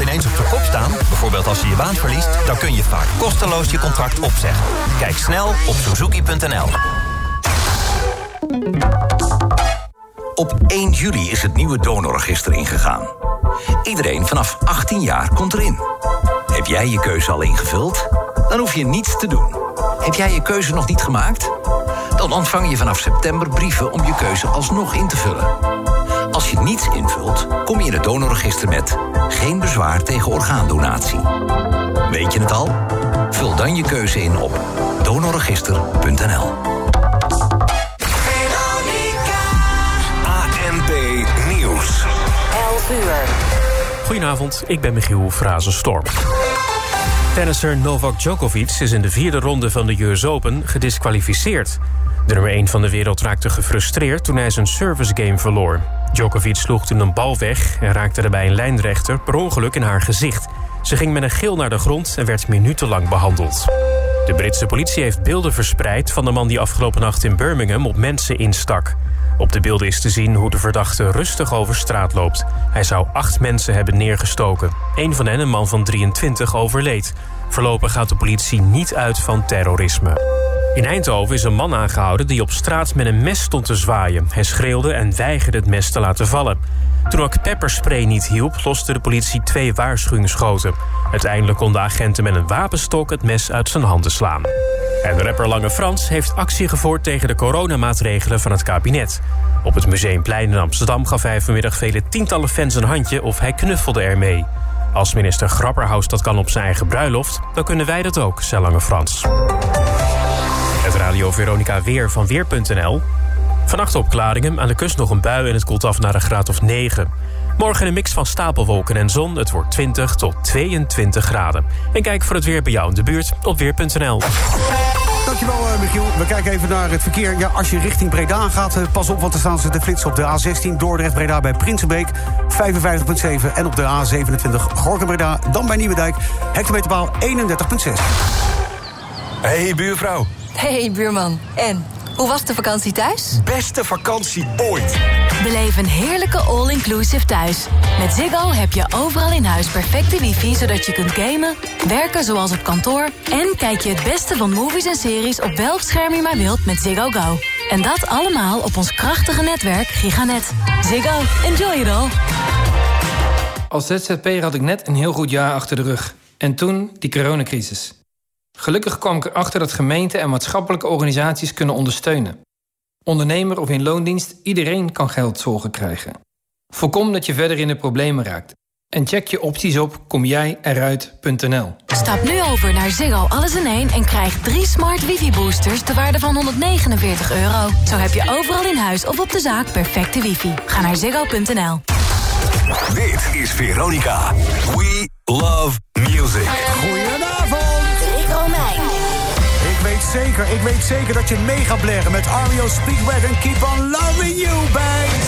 ineens op de kop staan, bijvoorbeeld als je je baan verliest, dan kun je vaak kosteloos je contract opzeggen. Kijk snel op suzuki.nl. Op 1 juli is het nieuwe donorregister ingegaan. Iedereen vanaf 18 jaar komt erin. Heb jij je keuze al ingevuld? Dan hoef je niets te doen. Heb jij je keuze nog niet gemaakt? Dan ontvang je vanaf september brieven om je keuze alsnog in te vullen. Als je niets invult, kom je in het donorregister met geen bezwaar tegen orgaandonatie. Weet je het al? Vul dan je keuze in op donorregister.nl. ANP Nieuws. 11 uur. Goedenavond, ik ben Michiel Frazenstorm. Tennisser Novak Djokovic is in de vierde ronde van de US Open gedisqualificeerd. De nummer 1 van de wereld raakte gefrustreerd toen hij zijn service game verloor. Djokovic sloeg toen een bal weg en raakte daarbij een lijnrechter per ongeluk in haar gezicht. Ze ging met een gil naar de grond en werd minutenlang behandeld. De Britse politie heeft beelden verspreid van de man die afgelopen nacht in Birmingham op mensen instak. Op de beelden is te zien hoe de verdachte rustig over straat loopt. Hij zou acht mensen hebben neergestoken. Een van hen, een man van 23, overleed. Voorlopig gaat de politie niet uit van terrorisme. In Eindhoven is een man aangehouden die op straat met een mes stond te zwaaien. Hij schreeuwde en weigerde het mes te laten vallen. Toen ook pepperspray niet hielp, loste de politie twee waarschuwingsschoten. Uiteindelijk konden agenten met een wapenstok het mes uit zijn handen slaan. En rapper Lange Frans heeft actie gevoerd tegen de coronamaatregelen van het kabinet. Op het Museumplein in Amsterdam gaf hij vanmiddag vele tientallen fans een handje of hij knuffelde ermee. Als minister Grapperhaus dat kan op zijn eigen bruiloft, dan kunnen wij dat ook, zei Lange Frans. Het Radio Veronica Weer van Weer.nl. Vannacht opklaringen, aan de kust nog een bui en het koelt af naar een graad of 9. Morgen een mix van stapelwolken en zon. Het wordt 20 tot 22 graden. En kijk voor het weer bij jou in de buurt op Weer.nl. Dankjewel, uh, Michiel. We kijken even naar het verkeer. Ja, als je richting Breda gaat, uh, pas op, want er staan ze de flits op de A16 Dordrecht-Breda bij Prinsenbeek 55,7 en op de A27 Gorkum-Breda, dan bij Nieuwedijk, hectometerpaal 31,6. Hey buurvrouw. Hey buurman, en? Hoe was de vakantie thuis? Beste vakantie ooit. Beleef een heerlijke all-inclusive thuis. Met Ziggo heb je overal in huis perfecte wifi... zodat je kunt gamen, werken zoals op kantoor... en kijk je het beste van movies en series op welk scherm je maar wilt met Ziggo Go. En dat allemaal op ons krachtige netwerk Giganet. Ziggo, enjoy it all. Als ZZP'er had ik net een heel goed jaar achter de rug. En toen die coronacrisis. Gelukkig kwam ik erachter dat gemeenten en maatschappelijke organisaties kunnen ondersteunen. Ondernemer of in loondienst, iedereen kan geldzorgen krijgen. Voorkom dat je verder in de problemen raakt. En check je opties op komjijeruit.nl. Stap nu over naar Ziggo Alles in één en krijg drie smart wifi-boosters... ter waarde van 149 euro. Zo heb je overal in huis of op de zaak perfecte wifi. Ga naar ziggo.nl. Dit is Veronica. We love music. Goedenavond! Zeker, ik weet zeker dat je mee gaat blaren met Ario Speedwagon. Keep on Loving You bij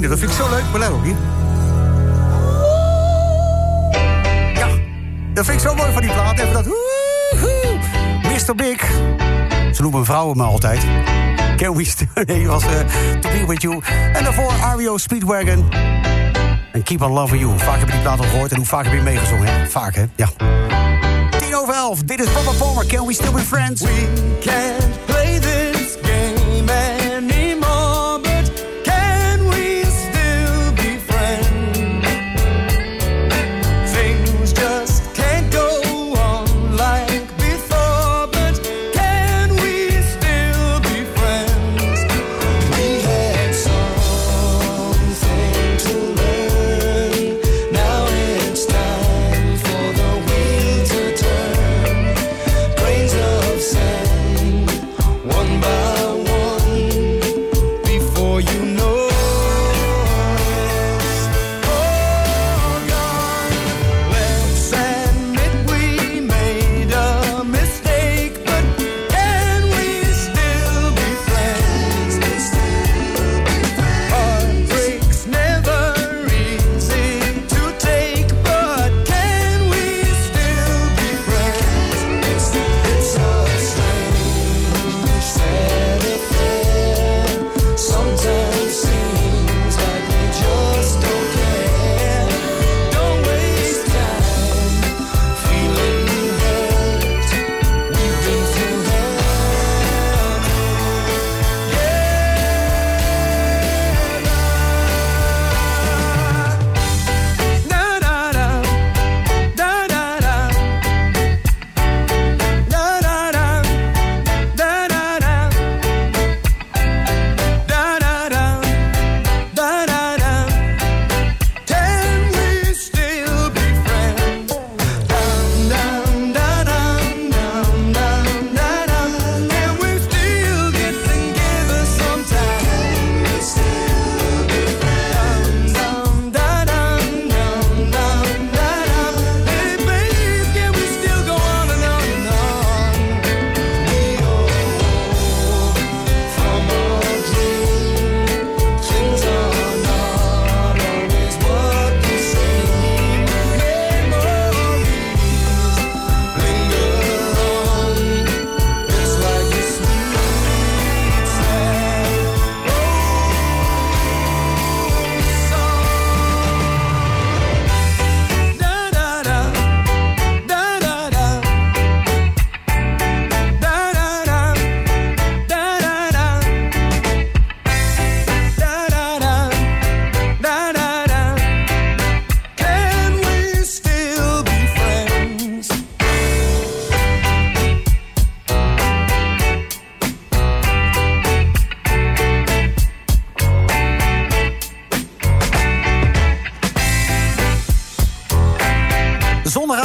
dat vind ik zo leuk. Op hier. Ja, dat vind ik zo mooi van die plaat. Even dat... Mr. Big. Ze noemen vrouwen me altijd. Can we still... Nee, was To Be With You. En daarvoor REO Speedwagon. En Keep On Loving You. Vaak heb je die plaat al gehoord en hoe vaak heb je meegezongen? Vaak, hè? Ja. 10 over 11. Dit is Papa Palmer. Can we still be friends? We can't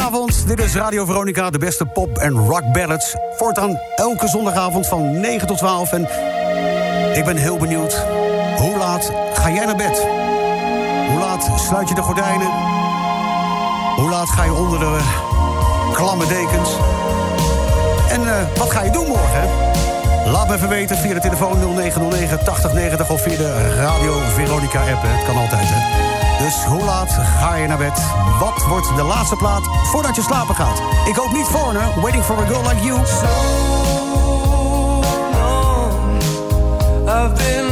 Zondagavond, dit is Radio Veronica, de beste pop- en rock ballads. Voortaan elke zondagavond van 9 tot 12. En ik ben heel benieuwd, hoe laat ga jij naar bed? Hoe laat sluit je de gordijnen? Hoe laat ga je onder de klamme dekens? En eh, wat ga je doen morgen? Laat me even weten via de telefoon 0909 8090 of via de Radio Veronica app. Het kan altijd, hè. Dus hoe laat ga je naar bed? Wat wordt de laatste plaat voordat je slapen gaat? Ik hoop niet Foreigner, Waiting for a Girl Like You. I've been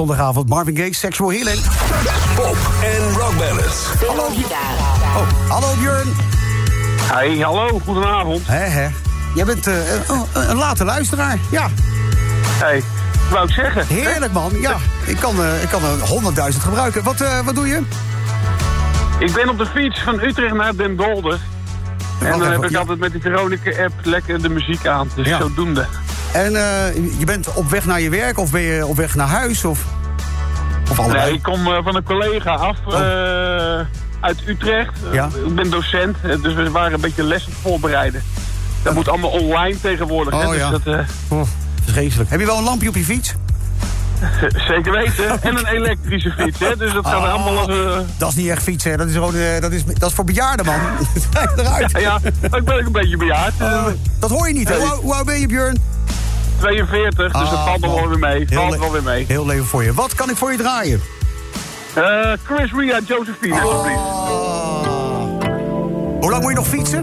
zondagavond Marvin Gaye, Sexual Healing. Pop en rock ballads. Veronica. Oh, hallo Björn. Hey, hallo, goedenavond. Hè, hè. Jij bent eh, een, een late luisteraar. Ja, Hey, wou ik zeggen. heerlijk man. Ja, ik kan, eh, ik kan er 100.000 gebruiken. Wat, eh, wat doe je? Ik ben op de fiets van Utrecht naar Den Dolder. En dan heb ik ja. altijd met die Veronica-app lekker de muziek aan. Dus Ja. zodoende. En eh, je bent op weg naar je werk of ben je op weg naar huis? Of, of allebei? Nee, ik kom eh, van een collega af eh, uit Utrecht. Oh. Ja. ik ben docent, eh, dus we waren een beetje lessen voorbereiden. Dat moet allemaal online tegenwoordig. hè, Oh, dus ja. dat, eh, Oh, vreselijk. Heb je wel een lampje op je fiets? zeker weten. En een elektrische fiets, hè, dus dat gaat Ah. allemaal als... eh, Dat is niet echt fietsen, hè. dat is, gewoon, eh, dat is, dat is voor bejaarden, man. Eruit. ja, ja, ik ben ook een beetje bejaard. Eh, dat hoor je niet, hè? Hoe, hoe oud ben je, Björn? 42, dus dat Ah, valt man. wel weer mee. Heel Valt wel weer mee. Heel leven voor je. Wat kan ik voor je draaien? Eh, Chris Ria, Josephine, alsjeblieft. Hoe lang moet je nog fietsen?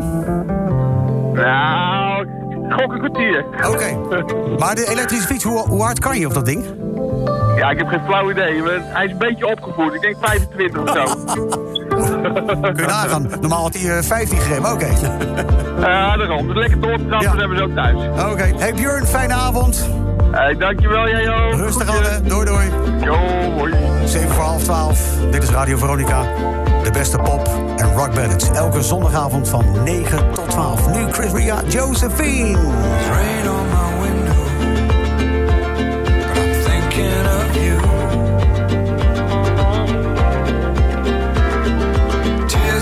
Nou, ik gok een kwartier. Oké. Maar de elektrische fiets, hoe, hoe hard kan je op dat ding? Ja, ik heb geen flauw idee. Hij is een beetje opgevoerd. Ik denk 25 of zo. Kun je nagaan. Normaal had hij eh, 15 gereden. Oké. Ja, daarom. Dus lekker doortrappen, Ja. dan hebben we zo thuis. Oké. Hey Björn, fijne avond. Hey, dankjewel, jij ook. Rustig aan, hè. Doei, doei. Yo, hoi. 7 voor half 12. Dit is Radio Veronica. De beste pop en rock ballads. Elke zondagavond van 9 tot 12. Nu Chris Ria, Josephine.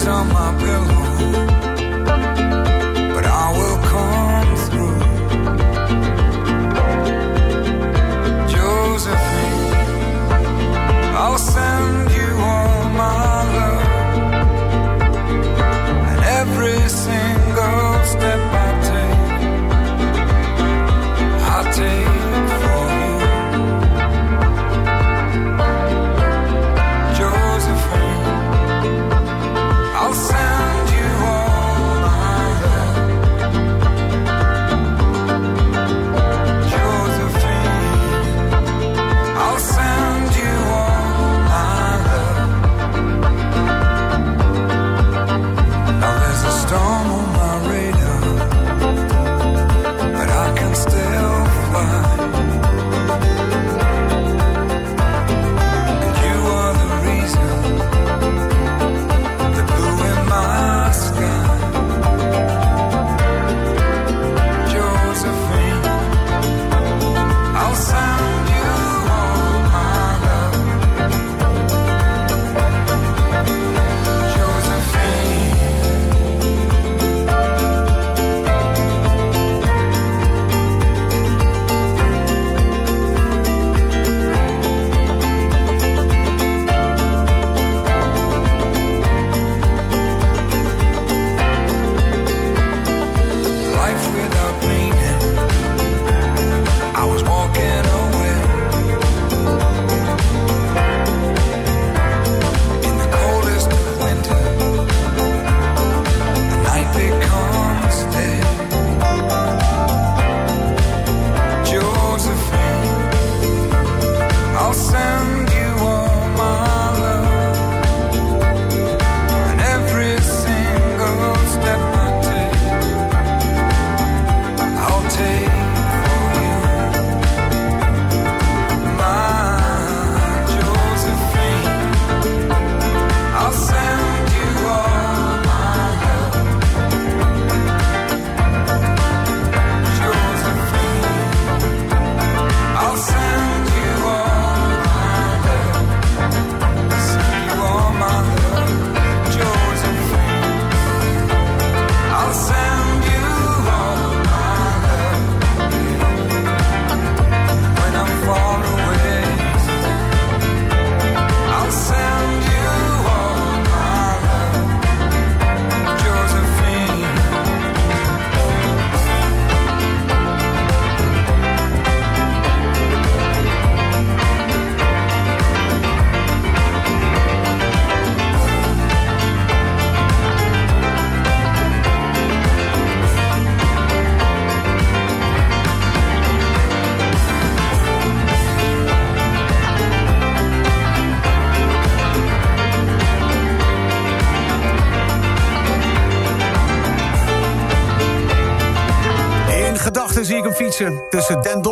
On my pillow, Tussen Den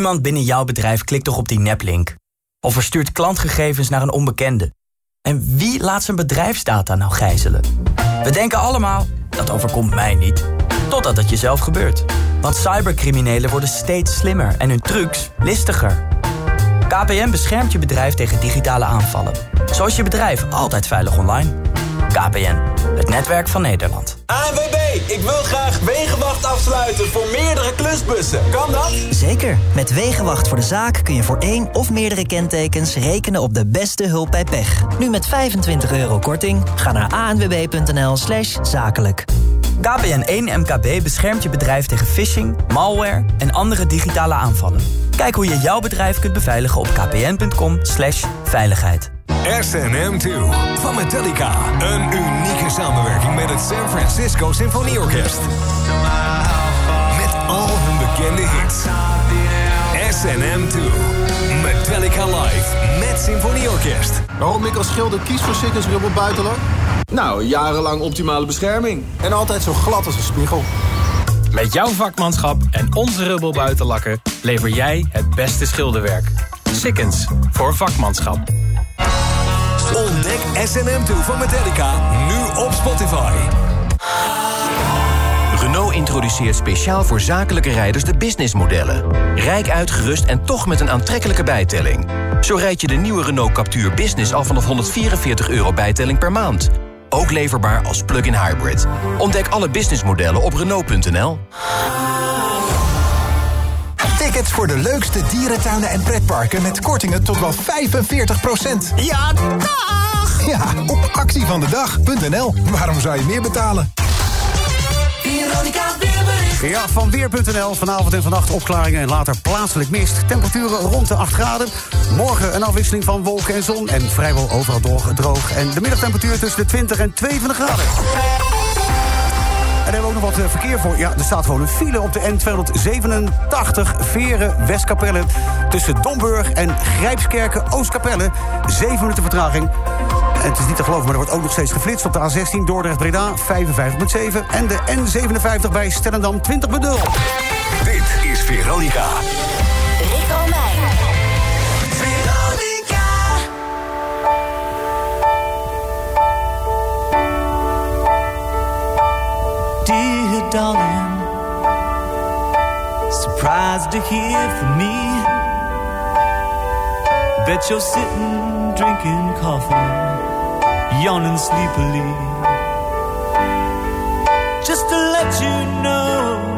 Niemand binnen jouw bedrijf klikt toch op die neplink? Of verstuurt klantgegevens naar een onbekende? En wie laat zijn bedrijfsdata nou gijzelen? We denken allemaal, dat overkomt mij niet. Totdat het jezelf gebeurt. Want cybercriminelen worden steeds slimmer en hun trucs listiger. KPN beschermt je bedrijf tegen digitale aanvallen. Zo is je bedrijf altijd veilig online. KPN, het netwerk van Nederland. ANWB, ik wil graag Wegenwacht afsluiten voor meerdere klusbussen. Kan dat? Zeker. Met Wegenwacht voor de zaak kun je voor één of meerdere kentekens rekenen op de beste hulp bij pech. Nu met 25 euro korting. Ga naar anwb.nl slash zakelijk. KPN1 MKB beschermt je bedrijf tegen phishing, malware en andere digitale aanvallen. Kijk hoe je jouw bedrijf kunt beveiligen op kpn.com slash veiligheid. SNM2 van Metallica. Een unieke samenwerking met het San Francisco Symfonieorkest. Met al hun bekende hits. SNM2. Metallica Live met Symfonieorkest. Waarom ik als schilder kies voor Sikkers Rubber Buitenland? Nou, jarenlang optimale bescherming. En altijd zo glad als een spiegel. Met jouw vakmanschap en onze Rubbel buitenlakken lever jij het beste schilderwerk. Sikkens voor vakmanschap. Ontdek SNM toe van Metallica nu op Spotify. Renault introduceert speciaal voor zakelijke rijders de businessmodellen. Rijk uitgerust en toch met een aantrekkelijke bijtelling. Zo rijd je de nieuwe Renault Captur Business al vanaf 144 euro bijtelling per maand. Ook leverbaar als plug-in hybrid. Ontdek alle businessmodellen op Renault.nl. Tickets voor de leukste dierentuinen en pretparken met kortingen tot wel 45% Ja, dag! Ja, op actievandedag.nl. Waarom zou je meer betalen? Ja, van Weer.nl. Vanavond en vannacht opklaringen en later plaatselijk mist. Temperaturen rond de 8 graden. Morgen een afwisseling van wolken en zon. En vrijwel overal droog. droog. En de middagtemperatuur tussen de 20 en 22 graden. En hebben we ook nog wat eh, verkeer voor. Ja, er staat gewoon een file op de N287 Veren Westkapelle. Tussen Domburg en Grijpskerken Oostkapelle. 7 minuten vertraging. En het is niet te geloven, maar er wordt ook nog steeds geflitst op de A16 Dordrecht-Breda 55.7 en de N57 bij Stellendam 20.0. Dit is Veronica. Surprised to hear from me. Bet you're sitting drinking coffee, yawning sleepily. Just to let you know,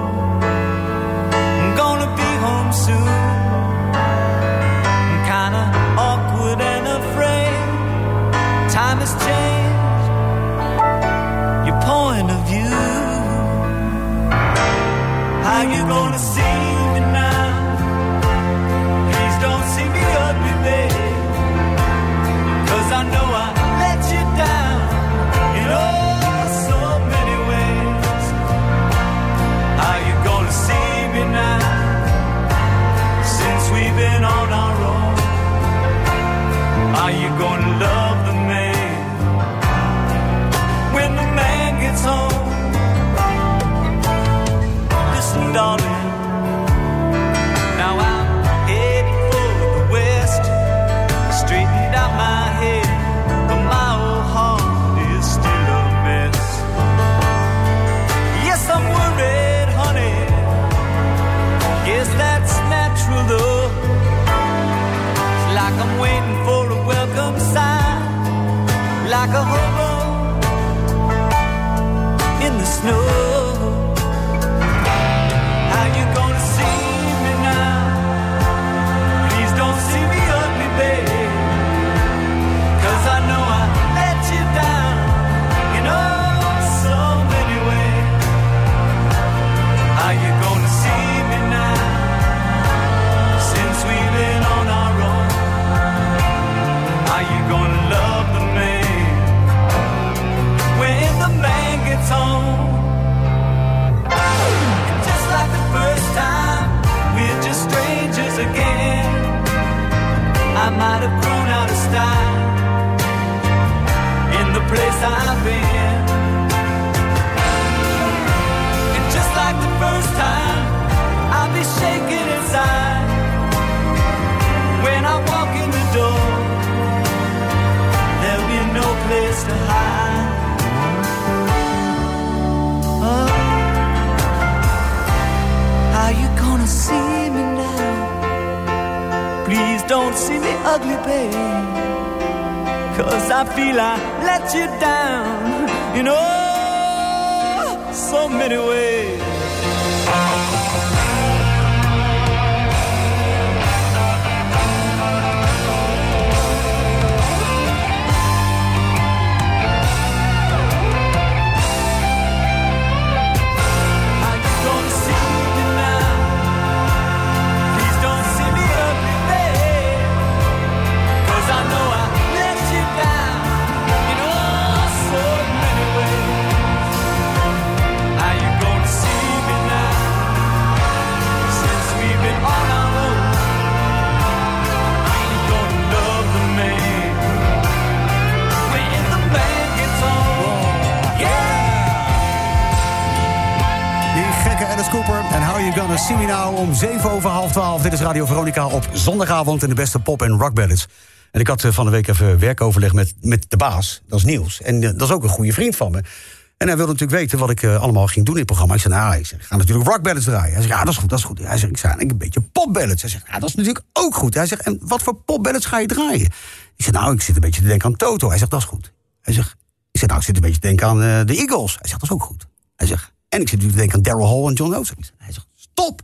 I've. And just like the first time, I'll be shaking inside when I walk in the door. There'll be no place to hide. Oh. How you gonna see me now? Please don't see me ugly, babe. Cause I feel I let you down in oh so many ways. You Gonna See Me om 7 over half 12. Dit is Radio Veronica op zondagavond in de beste pop- en rockballads. En ik had eh, van de week even werkoverleg met, met de baas, dat is Niels. En eh, dat is ook een goede vriend van me. En hij wilde natuurlijk weten wat ik eh, allemaal ging doen in het programma. Ik zei, nou, ik, ik ga natuurlijk rockballads draaien. Hij zegt, ja, dat is goed, dat is goed. Hij zegt, ik zei, ik een beetje popballads. Hij zegt, ja, dat is natuurlijk ook goed. Hij zegt, en wat voor popballads ga je draaien? Ik zeg, nou, ik zit een beetje te denken aan Toto. Hij zegt, dat is goed. Hij zegt, ik zeg, nou, ik zit een beetje te denken aan de Eagles. Hij zegt, dat is ook goed. Hij zegt, en ik zit natuurlijk te denken aan Daryl Hall en John Oates. Hij zegt, stop.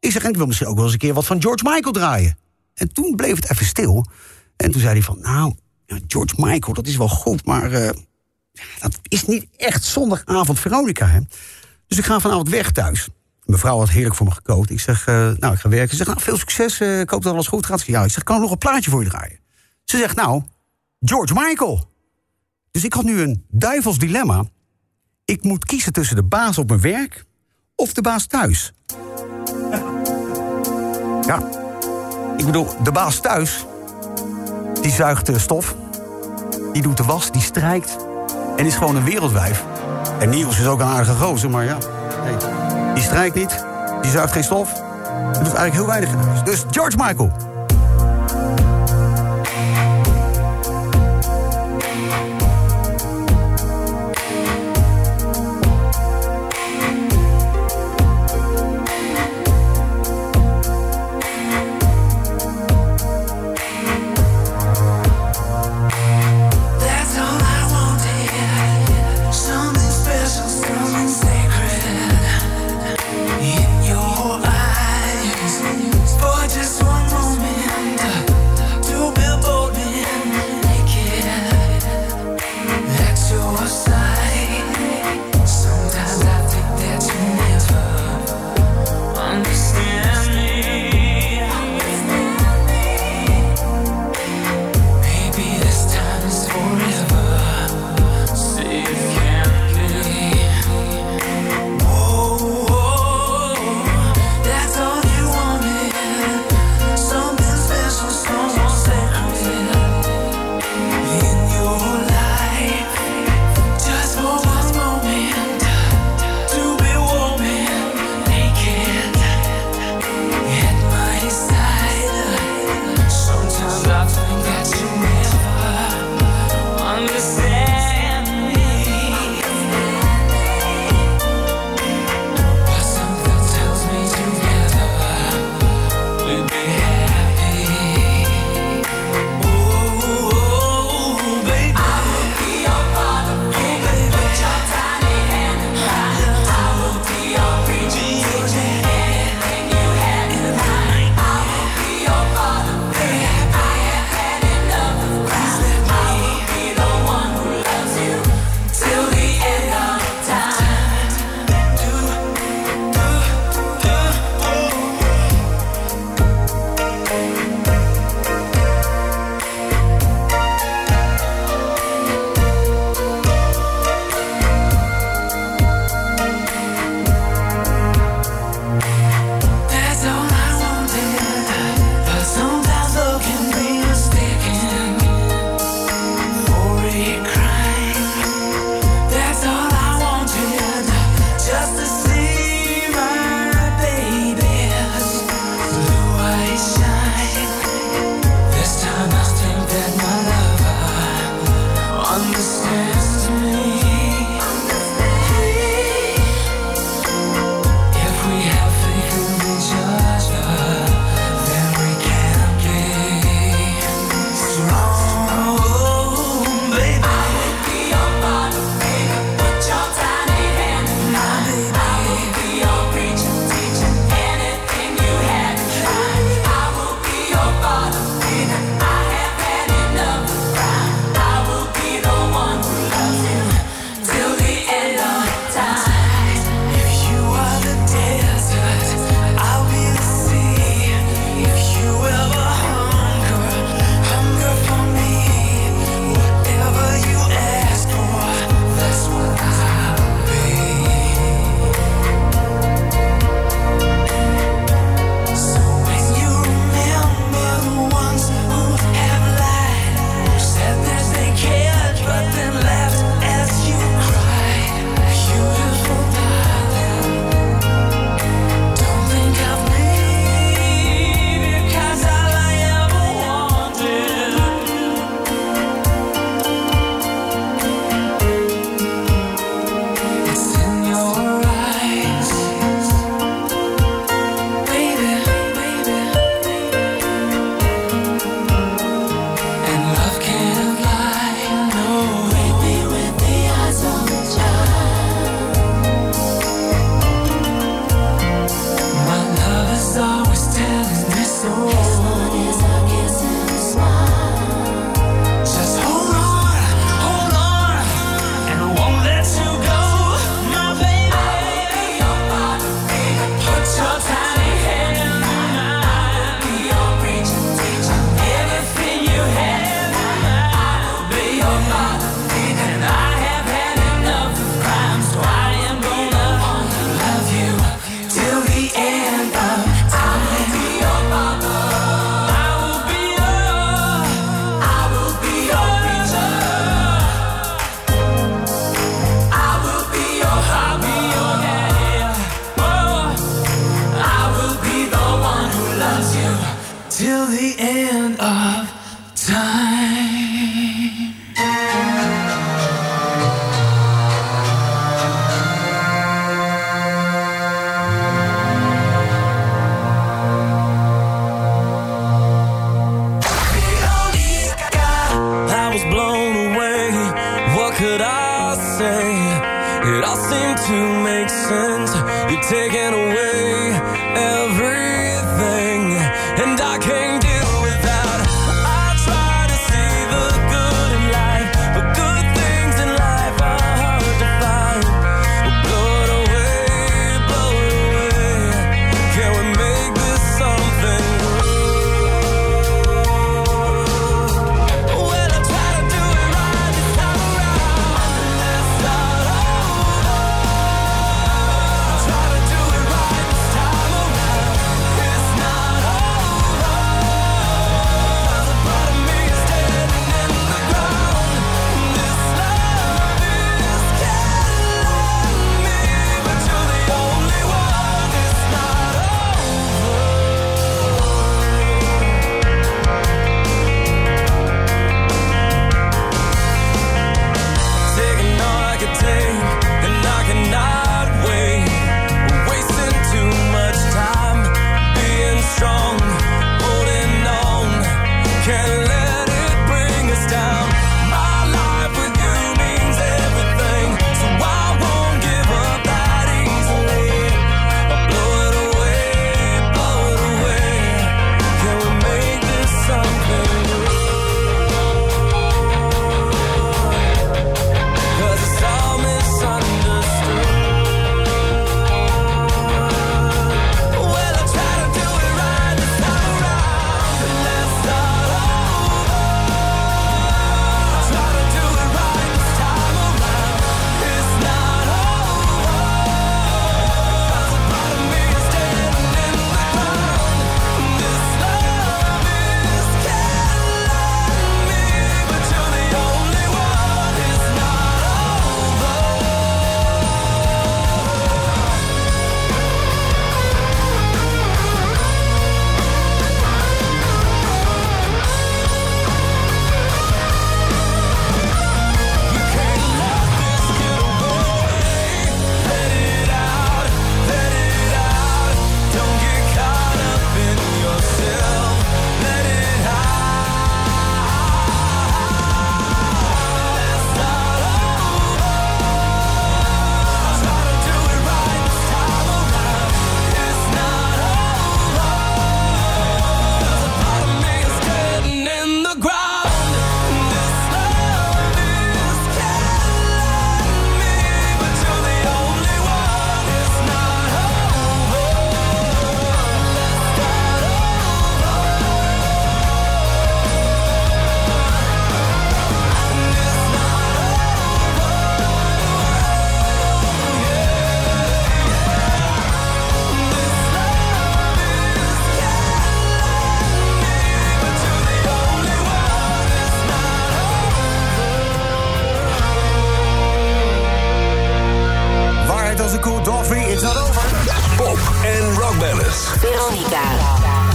Ik zeg, en ik wil misschien ook wel eens een keer wat van George Michael draaien. En toen bleef het even stil. En toen zei hij van, nou, George Michael, dat is wel goed, maar eh, dat is niet echt zondagavond Veronica, hè. Dus ik ga vanavond weg thuis. Mijn vrouw had heerlijk voor me gekookt. Ik zeg, eh, nou, ik ga werken. Ze zegt, nou, veel succes, eh, ik hoop dat alles goed gaat. Ik zeg, ja, ik zeg, kan ik nog een plaatje voor je draaien? Ze zegt, nou, George Michael. Dus ik had nu een duivels dilemma. Ik moet kiezen tussen de baas op mijn werk of de baas thuis. Ja, ik bedoel, de baas thuis, die zuigt de stof, die doet de was, die strijkt en is gewoon een wereldwijf. En Niels is ook een aardige gozer, maar ja, die strijkt niet, die zuigt geen stof, die doet eigenlijk heel weinig. Dus George Michael.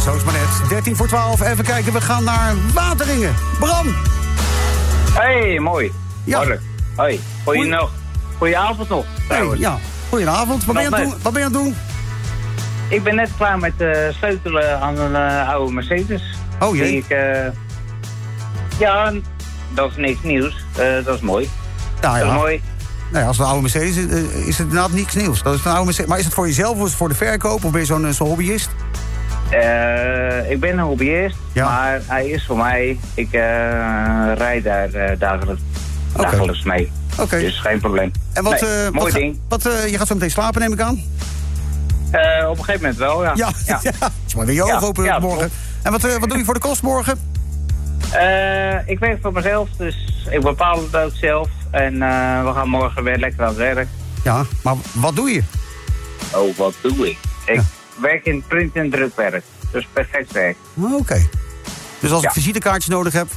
Zo is maar net. 13 voor 12. Even kijken, we gaan naar Wateringen. Bram. Hey, mooi. Ja. Hoi. Hoi. Goedenavond nog. Hey, ja, goedenavond. Wat ben, je aan het doen? Wat ben je aan het doen? Ik ben net klaar met eh, sleutelen aan een eh, oude Mercedes. Oh jee. Ik, eh, ja, dat is niks nieuws. Dat is mooi. Nou Dat is mooi. Nou ja, als een oude Mercedes is, is het inderdaad niks nieuws. Dat is een oude Mercedes. Maar is het voor jezelf of is het voor de verkoop? Of ben je zo'n zo'n hobbyist? Eh, ik ben een hobbyist, maar hij is voor mij. Ik eh, rijd daar eh, dagelijks, dagelijks mee. Oké. Dus geen probleem. En wat, Nee, mooi wat, ding. Wat, je gaat zo meteen slapen, neem ik aan? Op een gegeven moment wel, ja. Ja, ja. maar weer je ogen Ja, open ja, morgen. En wat, wat doe je voor de kost morgen? Ik werk voor mezelf, dus ik bepaal het ook zelf. En we gaan morgen weer lekker aan het werk. Ja, maar wat doe je? Oh, wat doe ik? Ik werk in print- en drukwerk. Dus perfect werk. Oh, Oké. Dus als ik Ja. visitekaartjes nodig heb...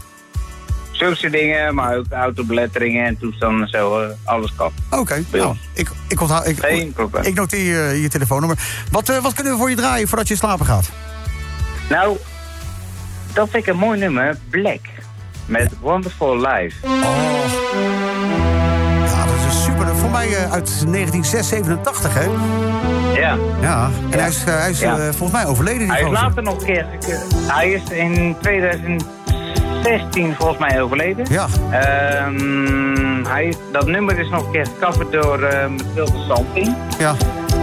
Zulke dingen, maar ook autobeletteringen en toestanden en zo. eh, alles kan. Oké, Bij nou, ons. ik, ik, onthoud, ik, Geen probleem. ik noteer je, je telefoonnummer. Wat, eh, wat kunnen we voor je draaien voordat je slapen gaat? Nou, dat vind ik een mooi nummer. Black. Met Wonderful Life. Ja, dat is een super. Voor mij eh, uit 1987, hè? Ja. Ja, en hij is, eh, hij is Ja. eh, volgens mij overleden. Die Hij is gozer. later nog een keer... Hij is in 2016 volgens mij overleden. Ja. Ehm, hij, dat nummer is nog een keer gecoverd door uh, Mathilde Santing. Ja.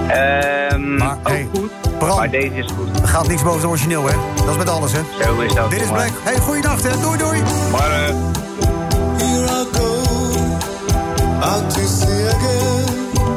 Ehm Maar, ook hey, goed, maar deze is goed. Er gaat niks boven het origineel, hè? Dat is met alles, hè? Zo is dat. Dit is. Black. Hey, goeienacht, hè? Doei, doei. Maar eh, Here I go, out to sea again.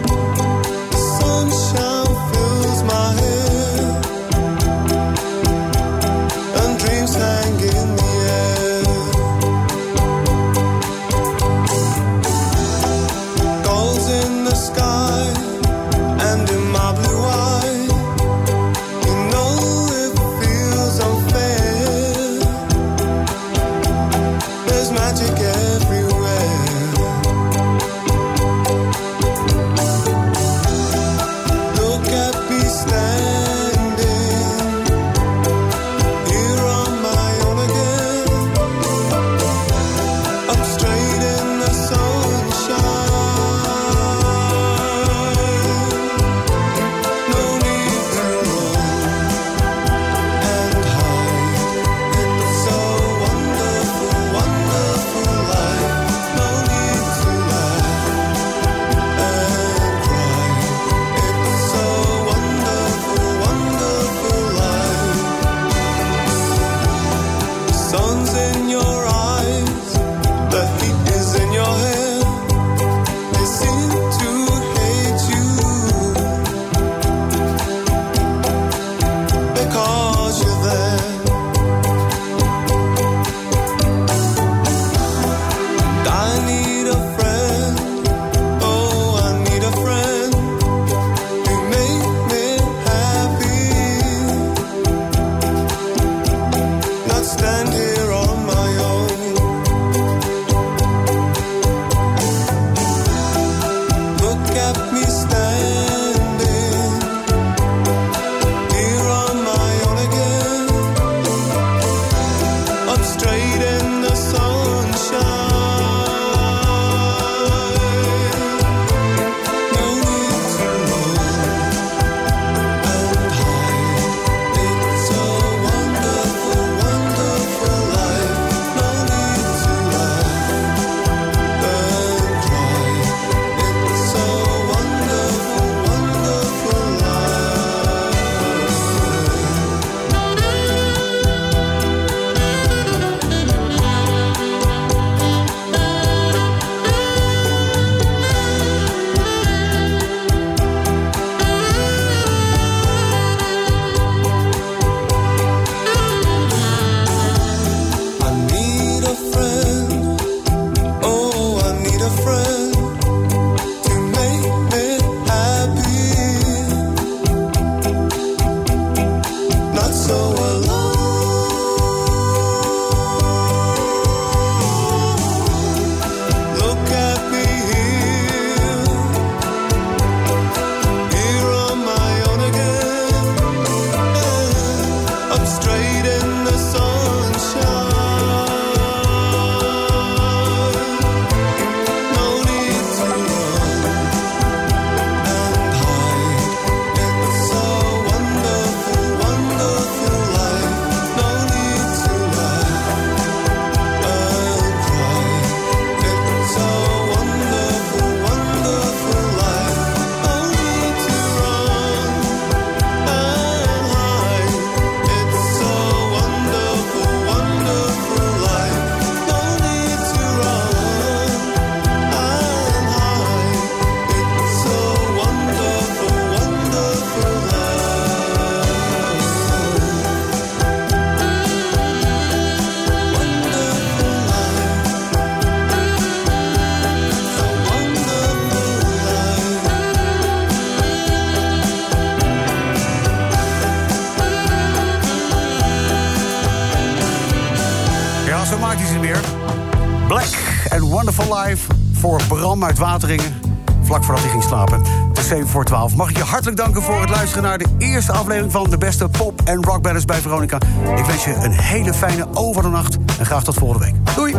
Bram uit Wateringen. Vlak voordat hij ging slapen. Het is 7 voor 12. Mag ik je hartelijk danken voor het luisteren naar de eerste aflevering van de beste pop- en rockballads bij Veronica. Ik wens je een hele fijne overnacht en graag tot volgende week. Doei!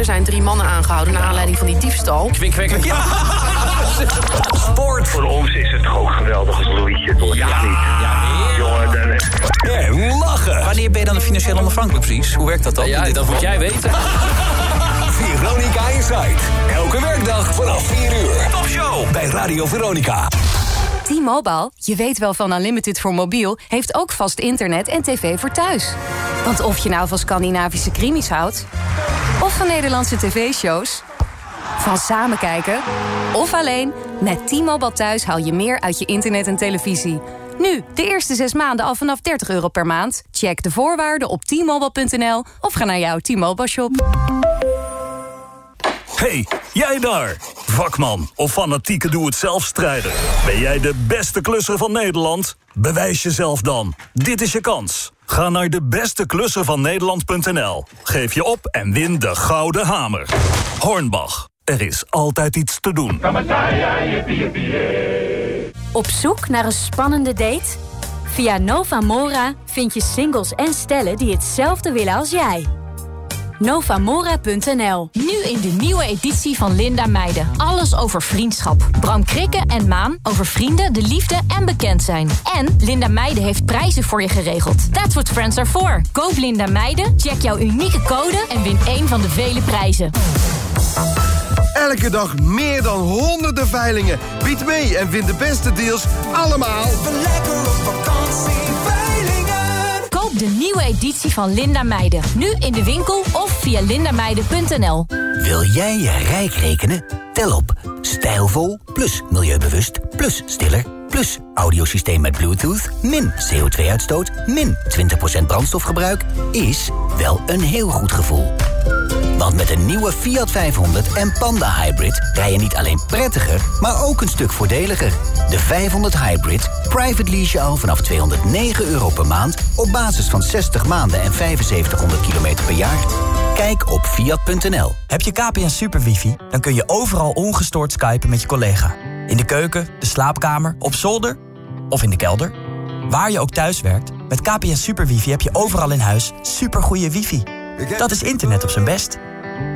Er zijn drie mannen aangehouden... naar aanleiding van die diefstal. Kwik, kwik, kwik. Ja. Sport. Voor ons is het gewoon geweldig als Louis het wordt. Ja, niet. Jongen, dan En lachen. Wanneer ben je dan de financieel onafhankelijk precies? Hoe werkt dat dan? Ja, dat moet jij weten. Veronica Inside. Elke werkdag vanaf 4 uur. Top show bij Radio Veronica. T-Mobile, je weet wel van Unlimited voor mobiel... heeft ook vast internet en tv voor thuis. Want of je nou van Scandinavische krimis houdt... of van Nederlandse tv-shows... van samen kijken of alleen... met T-Mobile thuis haal je meer uit je internet en televisie. Nu, de eerste zes maanden al vanaf 30 euro per maand. Check de voorwaarden op t-mobile.nl of ga naar jouw T-Mobile shop. Hey, jij daar! Vakman of fanatieke doe-het-zelf-strijder. Ben jij de beste klusser van Nederland? Bewijs jezelf dan. Dit is je kans. Ga naar de beste klusser van Nederland.nl. Geef je op en win de Gouden Hamer. Hornbach. Er is altijd iets te doen. Op zoek naar een spannende date? Via Novamora vind je singles en stellen die hetzelfde willen als jij. Novamora.nl Nu in de nieuwe editie van Linda Meijden. Alles over vriendschap. Bram Krikken en Maan over vrienden, de liefde en bekend zijn. En Linda Meijden heeft prijzen voor je geregeld. That's what friends are for. Koop Linda Meijden, check jouw unieke code en win één van de vele prijzen. Elke dag meer dan honderden veilingen. Bied mee en win de beste deals allemaal. Lekker op vakantie, de nieuwe editie van Linda Meijden. Nu in de winkel of via lindameijden.nl. Wil jij je rijk rekenen? Tel op. Stijlvol, plus milieubewust, plus stiller, plus audiosysteem met bluetooth, min CO2-uitstoot, min 20% brandstofgebruik, is wel een heel goed gevoel. Want met een nieuwe Fiat 500 en Panda Hybrid rij je niet alleen prettiger, maar ook een stuk voordeliger. De 500 Hybrid, private lease je al vanaf 209 euro per maand op basis van 60 maanden en 7500 kilometer per jaar. Kijk op fiat.nl. Heb je KPN Super Wifi? Dan kun je overal ongestoord skypen met je collega. In de keuken, de slaapkamer, op zolder of in de kelder. Waar je ook thuis werkt, met KPN Super Wifi heb je overal in huis supergoeie wifi. Dat is internet op zijn best.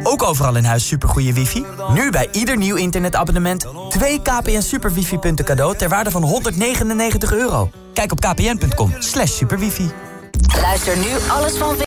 Ook overal in huis supergoeie wifi? Nu bij ieder nieuw internetabonnement 2 KPN Super Wifi punten cadeau ter waarde van 199 euro. Kijk op kpn.com slash superwifi. Luister nu alles van